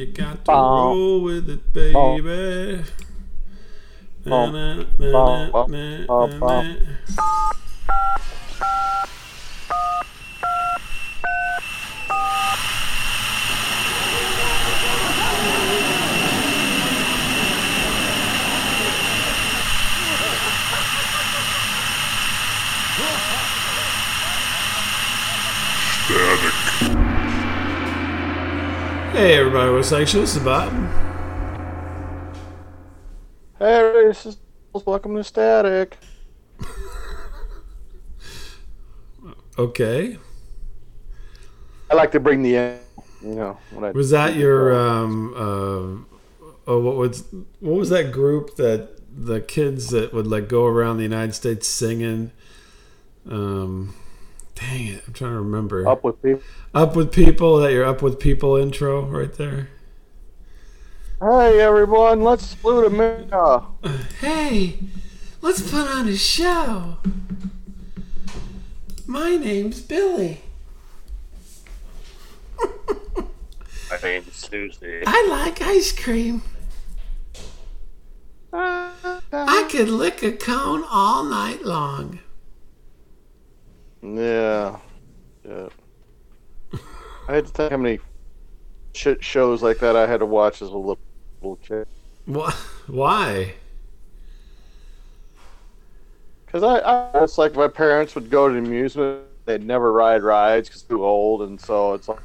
You got to roll with it, baby. Na, Bum. na, na, Bum, na, bum, na, bum, na, bum. na. Hey everybody, what's actually this is Bob. Hey, this is welcome to Static. Okay. I like to bring the end, you know. When I, Was that your um uh oh what was what was that group that the kids that would like go around the United States singing um dang it, I'm trying to remember. up with people? Up with people, that your up with people intro right there. Hey, everyone, let's salute America. Hey, let's put on a show. My name's Billy. My name's Susie. I like ice cream. I could lick a cone all night long. Yeah. Yeah. I had to think how many shit shows like that I had to watch as a little, little kid. Wh- Why? Because I, I, it's like my parents would go to the amusement, they'd never ride rides because too old, and so it's like,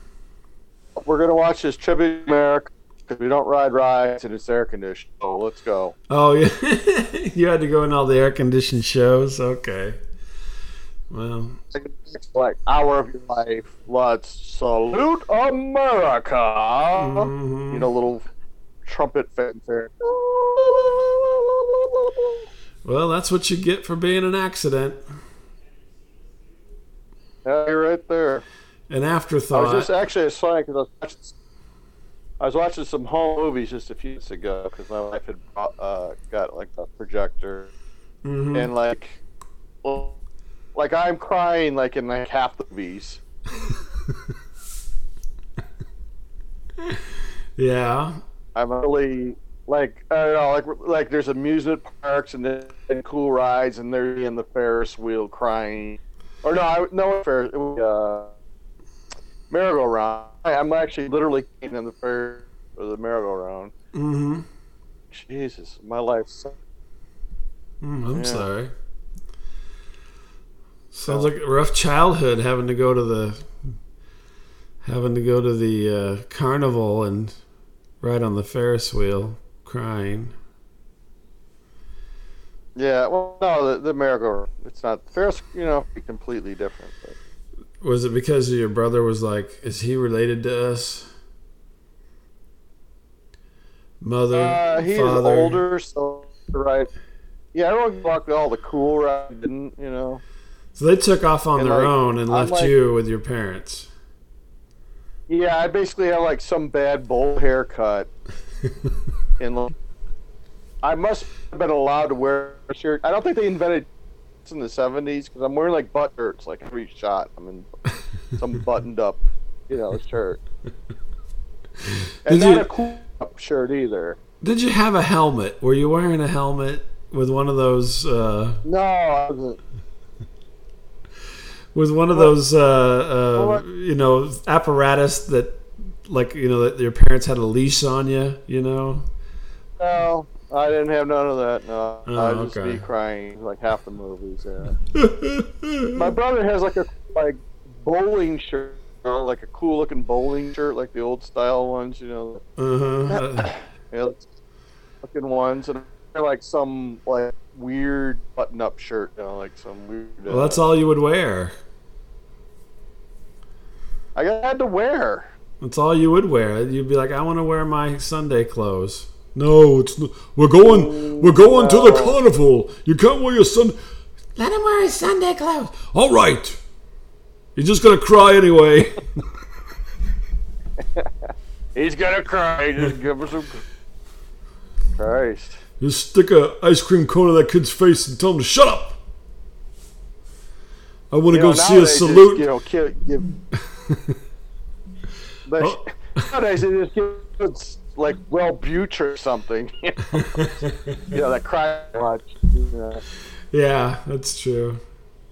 we're gonna watch this tribute to America because we don't ride rides and it's air conditioned. So let's go. Oh, yeah. you had to go in all the air conditioned shows? Okay. Well, like the next, like hour of your life. Let's salute America. mhm. You know, little trumpet fanfare. well, that's what you get for being an accident. Yeah, you're right there. An afterthought. I was just actually it's funny because I was watching. I was watching some home movies just a few minutes ago because my wife had brought, uh, got like a projector Mhm. and like, well, like I'm crying like in like half the movies. yeah. I'm really like I don't know like like there's amusement parks and then and cool rides and they're in the Ferris wheel crying. Or no, I, no Ferris. Uh, merry-go-round. I- I'm actually literally in the Ferris or the merry-go-round. Mm-hmm. Jesus, my life's Mm, I'm Yeah. sorry. Sounds like a rough childhood having to go to the having to go to the uh, carnival and ride on the Ferris wheel, crying. Yeah, well, no, the, the merry-go-round. It's not Ferris. You know, completely different. But. Was it because your brother was like, is he related to us? Mother, Uh, he's father. older, so right. Yeah, everyone walked with all the cool rides, didn't you know? So they took off on And, their like, own and left like- you with your parents. Yeah, I basically had like some bad bowl haircut, and like, I must have been allowed to wear a shirt. I don't think they invented it in the '70s because I'm wearing like butt shirts like every shot. I'm in some buttoned up, you know, shirt, and Did not you- a cool shirt either. Did you have a helmet? Were you wearing a helmet with one of those? Uh, No, I wasn't. With one of those uh, uh, you know apparatus that like you know that your parents had a leash on you you know No, I didn't have none of that. No, Oh, I'd just okay. be crying like half the movies. Yeah. My brother has like a like bowling shirt, you know, like a cool looking bowling shirt, like the old style ones, you know, uh-huh. yeah, looking ones, and like some like weird button up shirt, you know, like some weird. well that's all you would wear I had to wear. that's all you would wear you'd be like i want to wear my sunday clothes no it's n- we're going we're going to the carnival you can't wear your sun let him wear his sunday clothes all right you're just gonna cry anyway He's gonna cry. Just give us some. Christ. Just stick a ice cream cone in that kid's face and tell him to shut up. I want to go see a nowadays, salute. You know, kill, give. But Oh. nowadays they just give like Wellbutrin or something. you know, that cry much. You know. Yeah, that's true.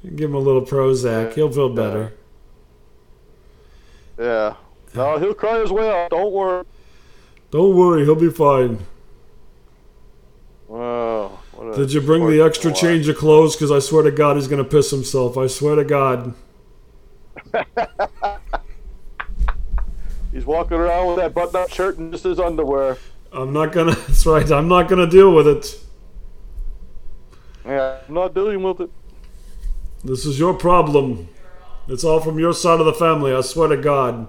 Give him a little Prozac. He'll feel better. Yeah. No, he'll cry as well. Don't worry. Don't worry, he'll be fine. Wow. what a Did you bring the extra to change of clothes? Because I swear to God, he's going to piss himself. I swear to God. He's walking around with that button-up shirt and just his underwear. I'm not to. That's right. I'm not to deal with it. Yeah, I'm not dealing with it. This is your problem. It's all from your side of the family. I swear to God.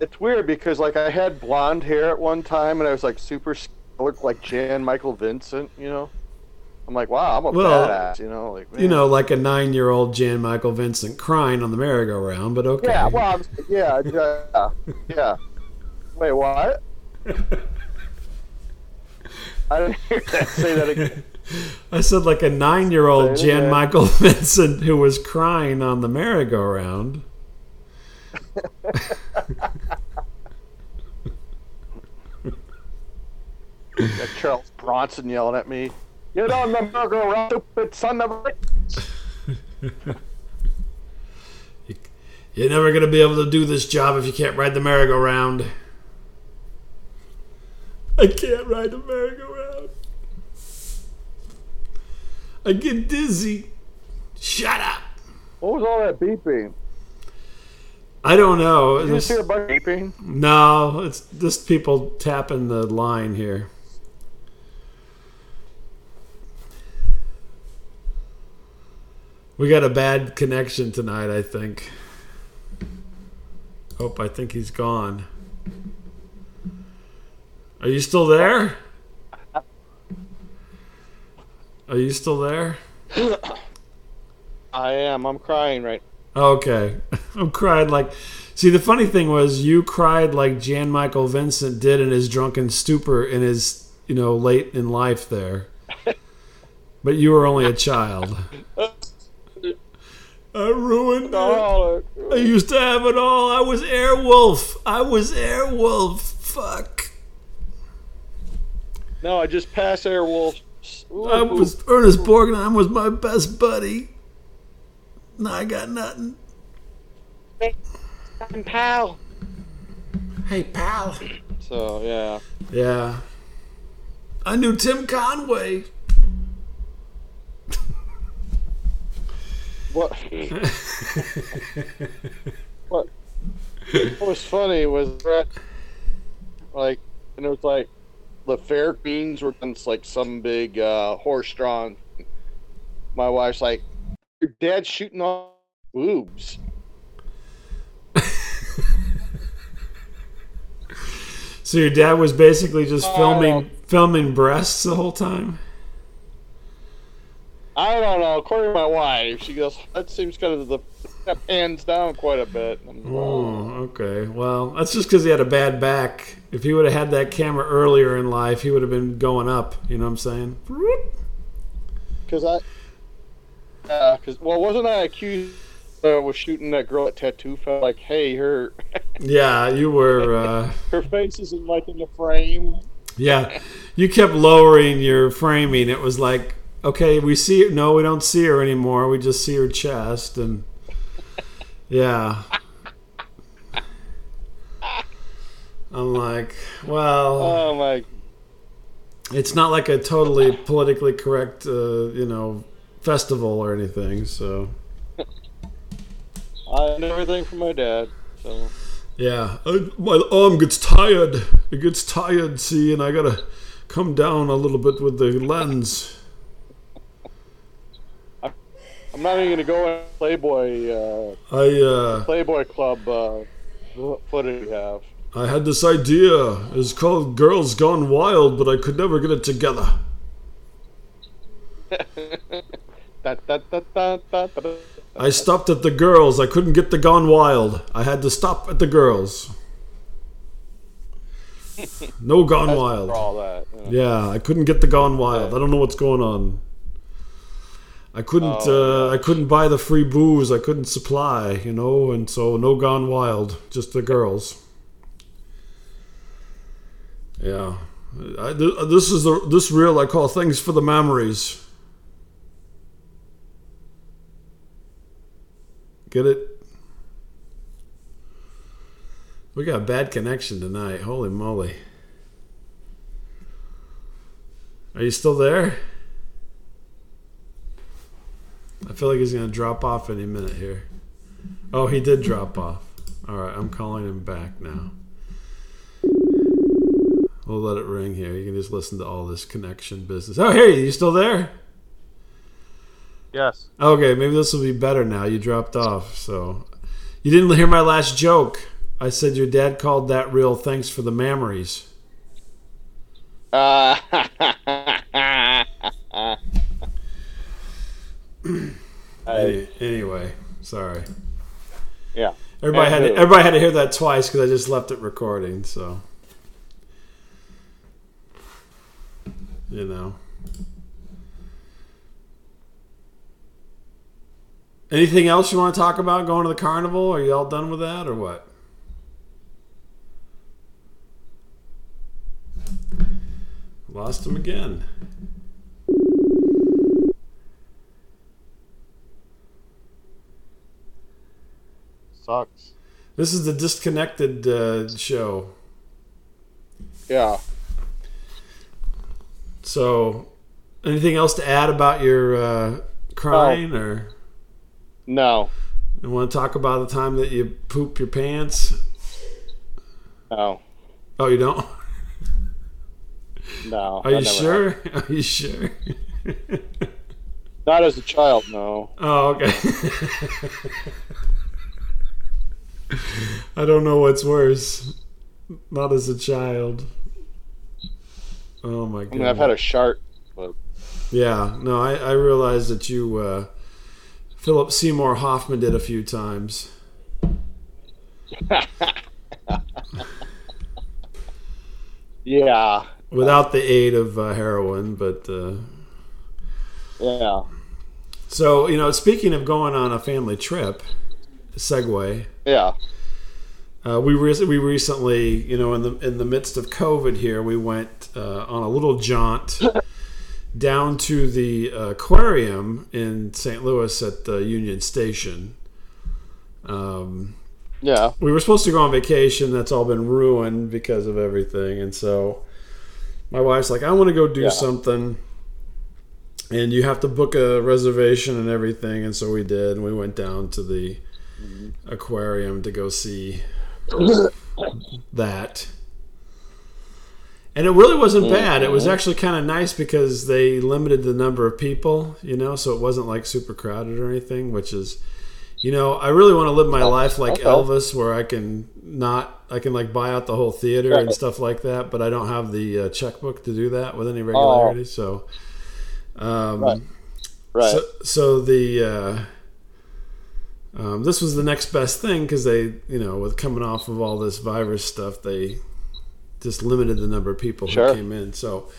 It's weird because like I had blonde hair at one time and I was like super I looked like Jan Michael Vincent, you know. I'm like, wow, I'm a Well, badass, you know, like You know, like a nine year old Jan Michael Vincent crying on the merry-go-round, but okay. Yeah, well, I'm, yeah, yeah, yeah. Wait, what? I didn't hear that. Say that again. I said like a nine year old Jan again. Michael Vincent who was crying on the merry-go-round. Charles Bronson yelling at me. Get on the merry-go-round, stupid son of a bitch. You're never going to be able to do this job if you can't ride the merry-go-round. I can't ride the merry-go-round. I get dizzy. Shut up. What was all that beeping? I don't know. Did you just hear a bunch of beeping? no, it's just people tapping the line here. We got a bad connection tonight, I think. Oh, I think he's gone. Are you still there? Are you still there? I am. I'm crying right Okay. I'm crying like. See, the funny thing was, you cried like Jan Michael Vincent did in his drunken stupor in his, you know, late in life there. But you were only a child. I ruined it. I used to have it all. I was Airwolf. I was Airwolf. Fuck. No, I just passed Airwolf. I was Ernest Borgnine was my best buddy. Now I got nothing. pal. Hey, pal. So yeah. Yeah. I knew Tim Conway. What? what? What was funny was that, like, and it was like, the fair queens were in like some big uh, horse-drawn. My wife's like, "Your dad's shooting off boobs." So your dad was basically just Oh, filming filming breasts the whole time. I don't know. According to my wife, she goes, "That seems kind of the that pans down quite a bit." I'm Oh, okay. Well, that's just because he had a bad back. If he would have had that camera earlier in life, he would have been going up. You know what I'm saying? Because I, because well, wasn't I accused uh, was shooting that girl at Tattoo Fest? Like, hey, her Yeah, you were. Uh, her face isn't like in the frame. yeah, you kept lowering your framing. It was like, okay, we see it. No, we don't see her anymore. We just see her chest, and yeah. I'm like, well. Oh my! it's not like a totally politically correct, uh, you know, festival or anything. So I know everything from my dad. So yeah, I, my arm gets tired. It gets tired. See, and I gotta come down a little bit with the lens. I'm not even gonna go in Playboy uh, I uh, Playboy Club uh, footage we have. I had this idea. It's called Girls Gone Wild, but I could never get it together. Da, da, da. I stopped at the girls. I couldn't get the Gone Wild. I had to stop at the girls. No Gone Wild. that. you know. Yeah, I couldn't get the Gone Wild. I don't know what's going on. I couldn't Oh, uh, I couldn't buy the free booze. I couldn't supply, you know, and so no gone wild, just the girls. Yeah, I, th- this is the this reel I call things for the memories. Get it? We got a bad connection tonight. Holy moly! Are you still there? I feel like he's going to drop off any minute here. Oh, he did drop off. All right, I'm calling him back now. We'll let it ring here. You can just listen to all this connection business. Oh, hey, you still there? Yes. Okay, maybe this will be better now. You dropped off, so you didn't hear my last joke. I said your dad called that real thanks for the memories. Uh, Any- anyway, sorry. yeah. Everybody had to, everybody had to hear that twice because I just left it recording. So, you know. Anything else you want to talk about going to the carnival? Are you all done with that or what? Lost him again. This is the disconnected uh, show. Yeah. So, anything else to add about your uh, crying, or No. you want to talk about the time that you poop your pants? No. Oh, you don't? No. Are that you sure? Are you sure? Not as a child, no. oh, okay. I don't know what's worse. Not as a child. Oh my I god. mean, I've had a shark. Yeah, no, I, I realized that you, uh, Philip Seymour Hoffman did a few times. yeah. without the aid of uh, heroin. But uh, Yeah. so you know, speaking of going on a family trip, segue. Yeah. Uh, we re- we recently, you know, in the in the midst of COVID here, we went uh, on a little jaunt down to the aquarium in St. Louis at the Union Station. Um, Yeah. we were supposed to go on vacation. That's all been ruined because of everything. And so my wife's like, I want to go do Yeah. something. And you have to book a reservation and everything. And so we did. And we went down to the aquarium to go see that. And it really wasn't bad. It was actually kind of nice because they limited the number of people, you know, so it wasn't like super crowded or anything, which is, you know, I really want to live my life like okay. Elvis, where I can not, I can like buy out the whole theater and stuff like that, but I don't have the uh, checkbook to do that with any regularity. So, um, Right. Right. so, so the uh, um, this was the next best thing because they, you know, with coming off of all this virus stuff, they just limited the number of people Sure. who came in. So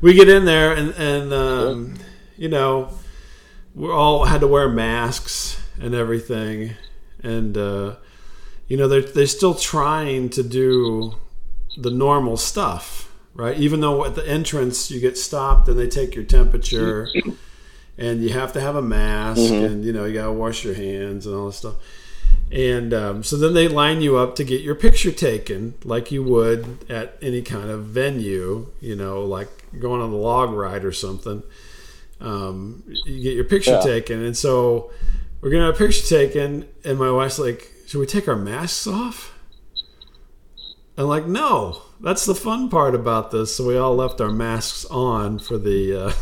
we get in there, and and um, you know, we all had to wear masks and everything, and uh, you know, they're they're still trying to do the normal stuff. Right, even though at the entrance you get stopped and they take your temperature, and you have to have a mask and you know you gotta wash your hands and all this stuff. And um, so then they line you up to get your picture taken like you would at any kind of venue you know like going on the log ride or something. Um, you get your picture Yeah. taken. And so we're gonna have a picture taken and my wife's like should we take our masks off? I'm like no. That's the fun part about this. So we all left our masks on for the uh,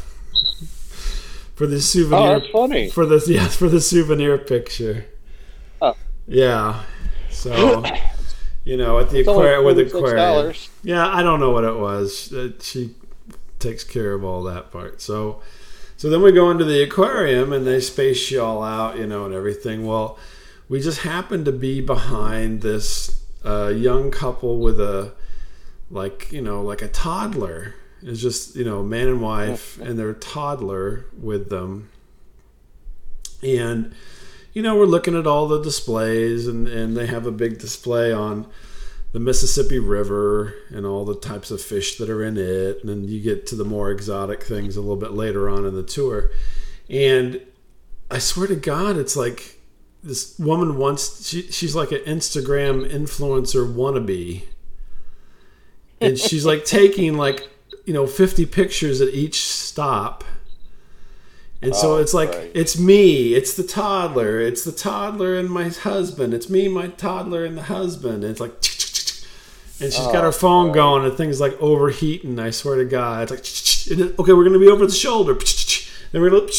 for the oh, souvenir that's funny. for the yes for the souvenir picture. Oh. Yeah. So you know at the aquarium with the $46. aquarium. Yeah, I don't know what it was. Uh, She takes care of all that part. So so then we go into the aquarium and they space you all out, you know, and everything. Well, we just happened to be behind this uh, young couple with a like you know like a toddler. It's just you know man and wife and their toddler with them. And you know we're looking at all the displays, and and they have a big display on the Mississippi River and all the types of fish that are in it, and then you get to the more exotic things a little bit later on in the tour, and I swear to God, it's like this woman wants she, she's like an Instagram influencer wannabe. And she's like taking like, you know, 50 pictures at each stop. And so Oh, it's like right. it's me, it's the toddler, it's the toddler and my husband, it's me, my toddler and the husband. And it's like and she's got Oh, her phone right. going and things like overheating, I swear to God. It's like okay, we're gonna be over the shoulder. Then we're gonna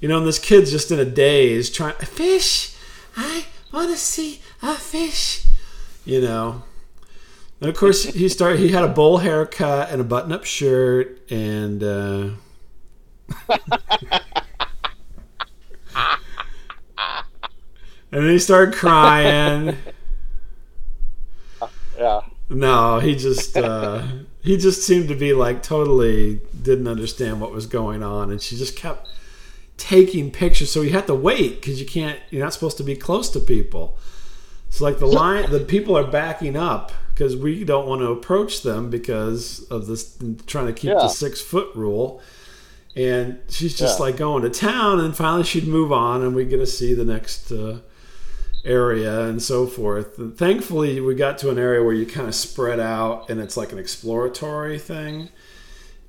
you know, and this kid's just in a daze trying a fish. I want to see a fish. You know. And of course, he started. He had a bowl haircut and a button-up shirt, and uh, and then he started crying. Yeah. No, he just uh, he just seemed to be like totally didn't understand what was going on, and she just kept taking pictures. So he had to wait because you can't. You're not supposed to be close to people. So like the line, the people are backing up because we don't want to approach them because of this trying to keep Yeah. the six foot rule. And she's just Yeah. like going to town, and finally she'd move on, and we get to see the next. Uh, area and so forth. And thankfully, we got to an area where you kind of spread out and it's like an exploratory thing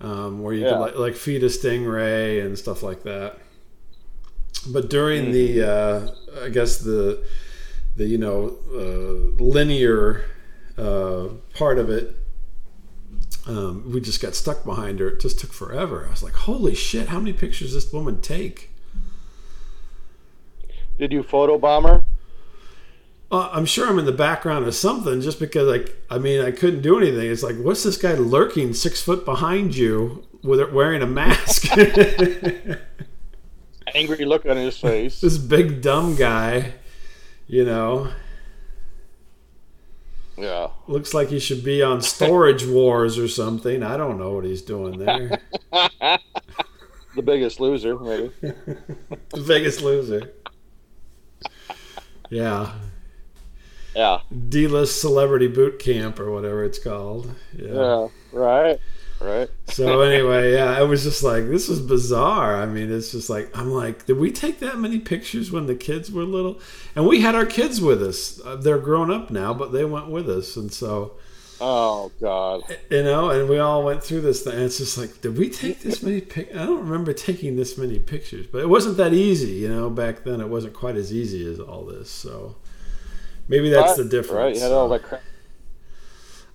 um, where you Yeah. could like, like feed a stingray and stuff like that. But during the, uh, I guess the, the you know, uh, linear uh, part of it, um, we just got stuck behind her. It just took forever. I was like, holy shit, how many pictures does this woman take? Did you photobomb her? Uh, I'm sure I'm in the background of something just because, like, I mean, I couldn't do anything. It's like, what's this guy lurking six foot behind you with it wearing a mask? Angry look on his face. this big dumb guy, you know, Yeah. looks like he should be on Storage Wars or something. I don't know what he's doing there. The biggest loser, maybe. the biggest loser. Yeah, Yeah. D-list celebrity boot camp or whatever it's called. Yeah. Right. Right. So anyway, yeah, it was just like this was bizarre. I mean, it's just like I'm like, did we take that many pictures when the kids were little? And we had our kids with us. Uh, They're grown up now, but they went with us, and so Oh God. you know, and we all went through this thing. And it's just like, did we take this many pic? I don't remember taking this many pictures, but it wasn't that easy. You know, back then it wasn't quite as easy as all this. So maybe that's the difference. Right. You had all that crap.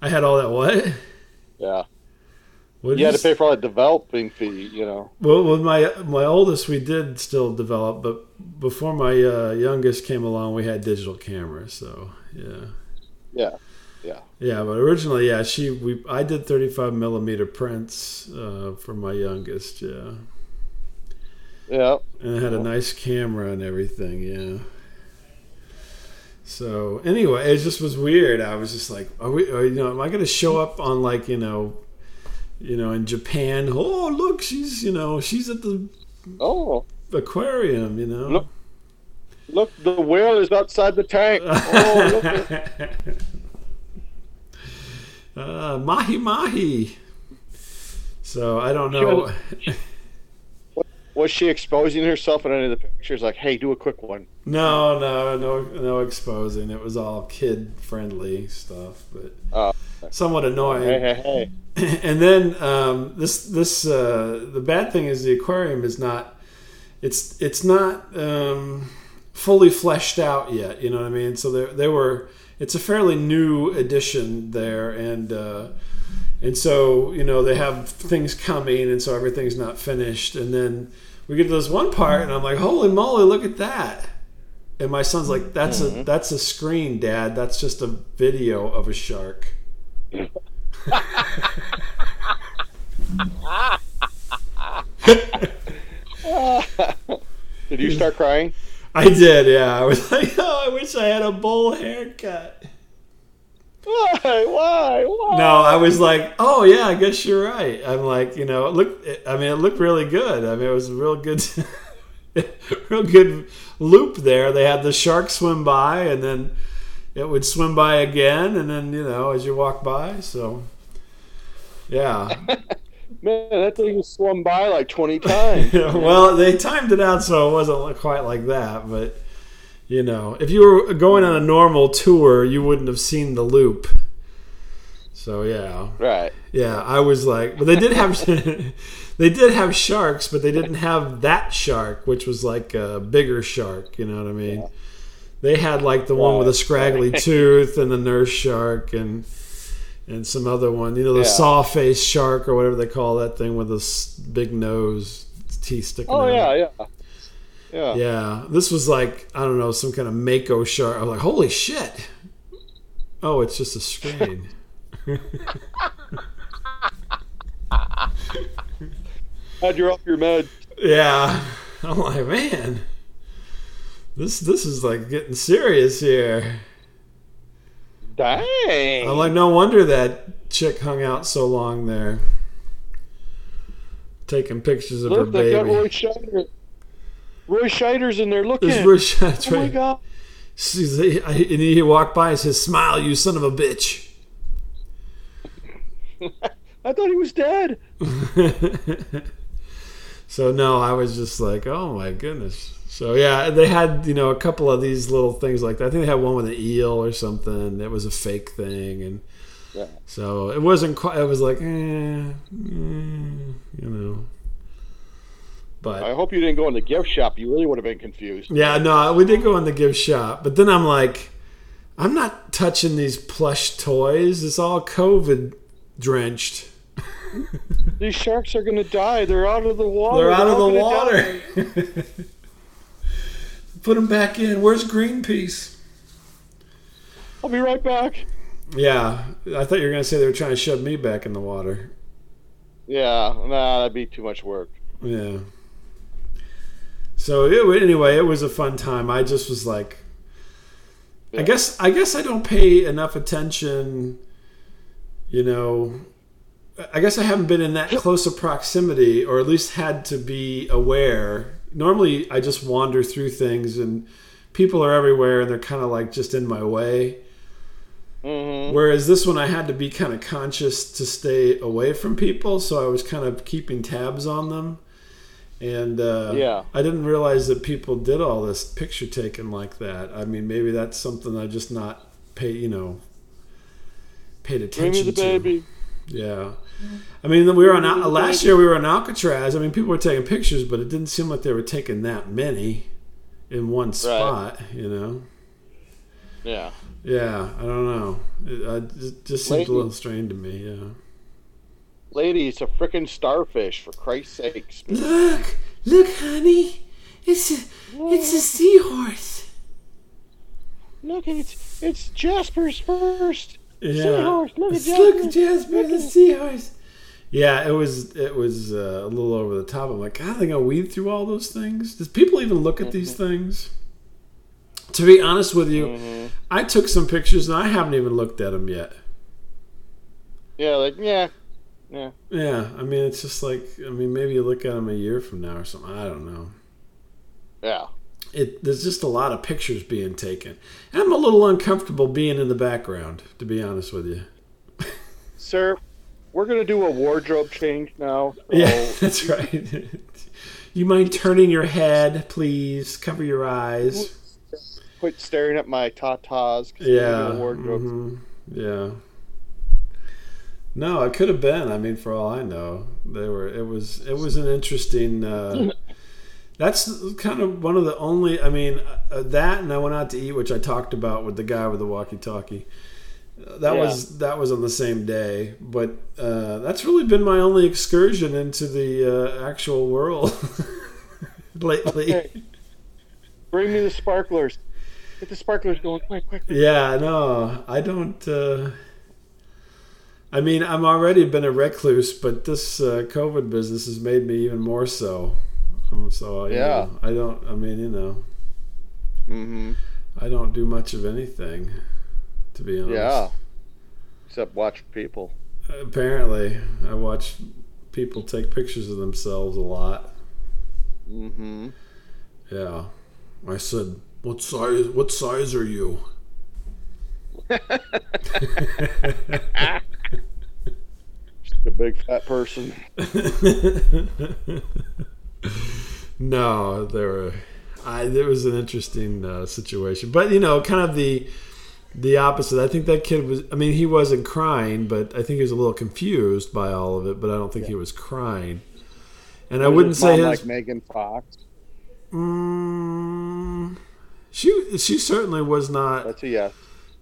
I had all that what? Yeah. What You had to pay for all that developing fee. You know. Well, with my my oldest, we did still develop, but before my uh, youngest came along, we had digital cameras. So yeah, Yeah. yeah. Yeah. But originally, yeah, she we I did thirty five millimeter prints uh, for my youngest. Yeah, Yeah. and it had a nice camera and everything. Yeah. So anyway, it just was weird. I was just like, are we? Are, you know, am I going to show up on like you know, you know, in Japan? Oh, look, she's you know, she's at the Oh, aquarium. You know. Look, look, the whale is outside the tank. Oh, look. uh, mahi mahi. So I don't know. Was she exposing herself in any of the pictures? Like, hey, do a quick one. No, no, no, no exposing. It was all kid friendly stuff, but Oh. Somewhat annoying. hey, hey. and then um, this this uh, the bad thing is the aquarium is not it's it's not um, fully fleshed out yet. You know what I mean? So there they were. It's a fairly new addition there, and uh, and so you know they have things coming, and so everything's not finished. And then we get to this one part, and I'm like, holy moly, look at that! And my son's like, that's a that's a screen, Dad. That's just a video of a shark. Did you start crying? I did, yeah. I was like, oh, I wish I had a bowl haircut. Why? Why? Why? No, I was like, oh yeah, I guess you're right. I'm like, you know, it looked. I mean, it looked really good. I mean, it was a real good. real good loop there. They had the shark swim by, and then it would swim by again, and then you know as you walk by. So, yeah. Man, that thing swum by like twenty times. well, they timed it out so it wasn't quite like that, but you know, if you were going on a normal tour, you wouldn't have seen the loop. So yeah, right. Yeah, I was like, but they did have they did have sharks, but they didn't have that shark, which was like a bigger shark. You know what I mean? Yeah. They had like the one with a scraggly tooth and the nurse shark and and some other one, you know, the yeah. saw face shark or whatever they call that thing with a big nose, teeth sticking. Oh out. yeah, yeah. Yeah. Yeah. This was like, I don't know, some kind of Mako shark. I was like, holy shit. Oh, it's just a screen. How'd you off your med? Yeah, I'm like, man, this this is like getting serious here. Dang. I'm like, no wonder that chick hung out so long there, taking pictures of Look, her baby. They Got Roy Scheider. Roy Scheider's in there looking. There's Roy Scheider. Oh my god. She's, and he walked by and says, "Smile, you son of a bitch." I thought he was dead. so no, I was just like, oh my goodness. So yeah, they had you know a couple of these little things like that. I think they had one with an eel or something. It was a fake thing, and yeah. so it wasn't quite. It was like, eh, eh, you know. But I hope you didn't go in the gift shop. You really would have been confused. Yeah, no, we did go in the gift shop, but then I'm like, I'm not touching these plush toys. It's all COVID drenched. These sharks are going to die. They're out of the water. They're out of the water. Put them back in. Where's Greenpeace? I'll be right back. Yeah, I thought you were going to say they were trying to shove me back in the water. Yeah, nah, that'd be too much work. Yeah. So it, anyway, it was a fun time. I just was like, yeah. I guess I guess I don't pay enough attention you know, I guess I haven't been in that close a proximity, or at least had to be aware. Normally, I just wander through things, and people are everywhere, and they're kind of like just in my way. Mm-hmm. Whereas this one, I had to be kind of conscious to stay away from people, so I was kind of keeping tabs on them. And uh, yeah, I didn't realize that people did all this picture taking like that. I mean, maybe that's something I just not pay, you know, paid attention Bring me the to. baby. Yeah. I mean, we were on last year. We were on Alcatraz. I mean, people were taking pictures, but it didn't seem like they were taking that many in one spot. Right. You know. Yeah. Yeah, I don't know. It, it just seems a little strange to me. Yeah. Lady, it's a freaking starfish. For Christ's sakes. Look, look, honey, it's a, it's a seahorse. Look, it's it's Jasper's first. Yeah. Seahorse, look at Jasper. Look at Jasper, the seahorse. Yeah, it was it was uh, a little over the top. I'm like, God, they gonna weed through all those things? Does people even look at these mm-hmm. things? To be honest with you, mm-hmm. I took some pictures and I haven't even looked at them yet. Yeah, like yeah, yeah. Yeah, I mean, it's just like I mean, maybe you look at them a year from now or something. I don't know. Yeah it there's just a lot of pictures being taken. And I'm a little uncomfortable being in the background, to be honest with you. Sir, we're gonna do a wardrobe change now. So yeah, that's right. you mind turning your head, please? Cover your eyes. Quit staring at my tatas. Yeah. Mm-hmm. Yeah. No, it could have been. I mean, for all I know, they were. It was. It was an interesting. Uh, that's kind of one of the only. I mean, uh, that and I went out to eat, which I talked about with the guy with the walkie-talkie. Uh, that yeah. was that was on the same day, but uh, that's really been my only excursion into the uh, actual world lately. Okay. Bring me the sparklers. Get the sparklers going quick, quick. quick. Yeah, no, I don't. Uh, I mean, I'm already been a recluse, but this uh, COVID business has made me even more so. So yeah, know, I don't. I mean, you know, mm-hmm. I don't do much of anything, to be honest. Yeah, except watch people. Apparently, I watch people take pictures of themselves a lot. Mm-hmm. Yeah. I said, "What size? What size are you?" The big fat person. no, there were. I there was an interesting uh, situation, but you know, kind of the the opposite. I think that kid was. I mean, he wasn't crying, but I think he was a little confused by all of it. But I don't think he was crying. And I wouldn't say his. like Megan Fox. Mm, she she certainly was not That's a yes.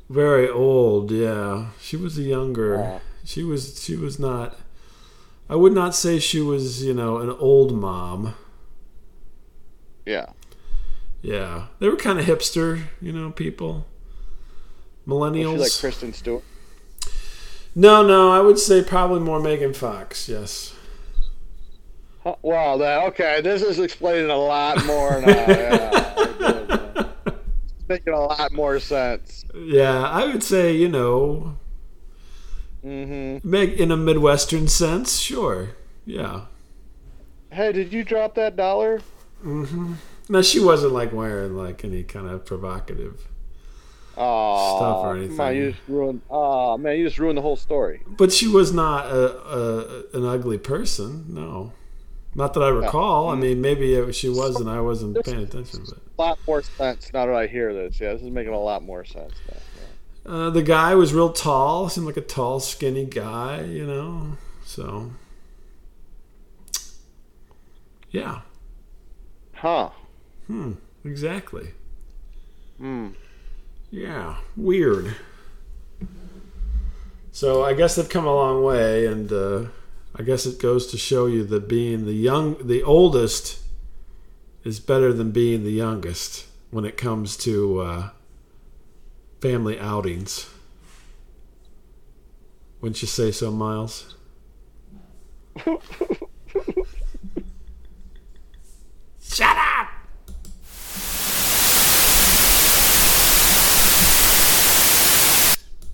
very old. Yeah, she was a younger. Uh, She was she was not. I would not say she was you know an old mom. Yeah. Yeah, they were kind of hipster, you know, people. Millennials. like Kristen Stewart? no, no, I would say probably more Megan Fox. Yes. Huh, Wow. That okay. This is explaining a lot more now. yeah, uh, making a lot more sense. Yeah, I would say you know, mm-hmm. Meg in a midwestern sense, sure. Yeah. Hey, did you drop that dollar? Hmm Now she wasn't like wearing like any kind of provocative, Oh, Stuff or Man, anything. you just ruined. Oh man, you just ruined the whole story. but she was not a, a an ugly person. No, not that I recall. I mean, maybe it, she was, and I wasn't paying attention. But A lot more sense now that I hear this. Yeah, this is making a lot more sense. Now. Yeah. uh, the guy was real tall. Seemed like a tall, skinny guy. You know, so yeah. Huh. Hmm. Exactly. Hmm. Yeah, weird. So I guess they've come a long way, and uh, I guess it goes to show you that being the young, the oldest, is better than being the youngest when it comes to uh, family outings. Wouldn't you say so, Miles? Shut up!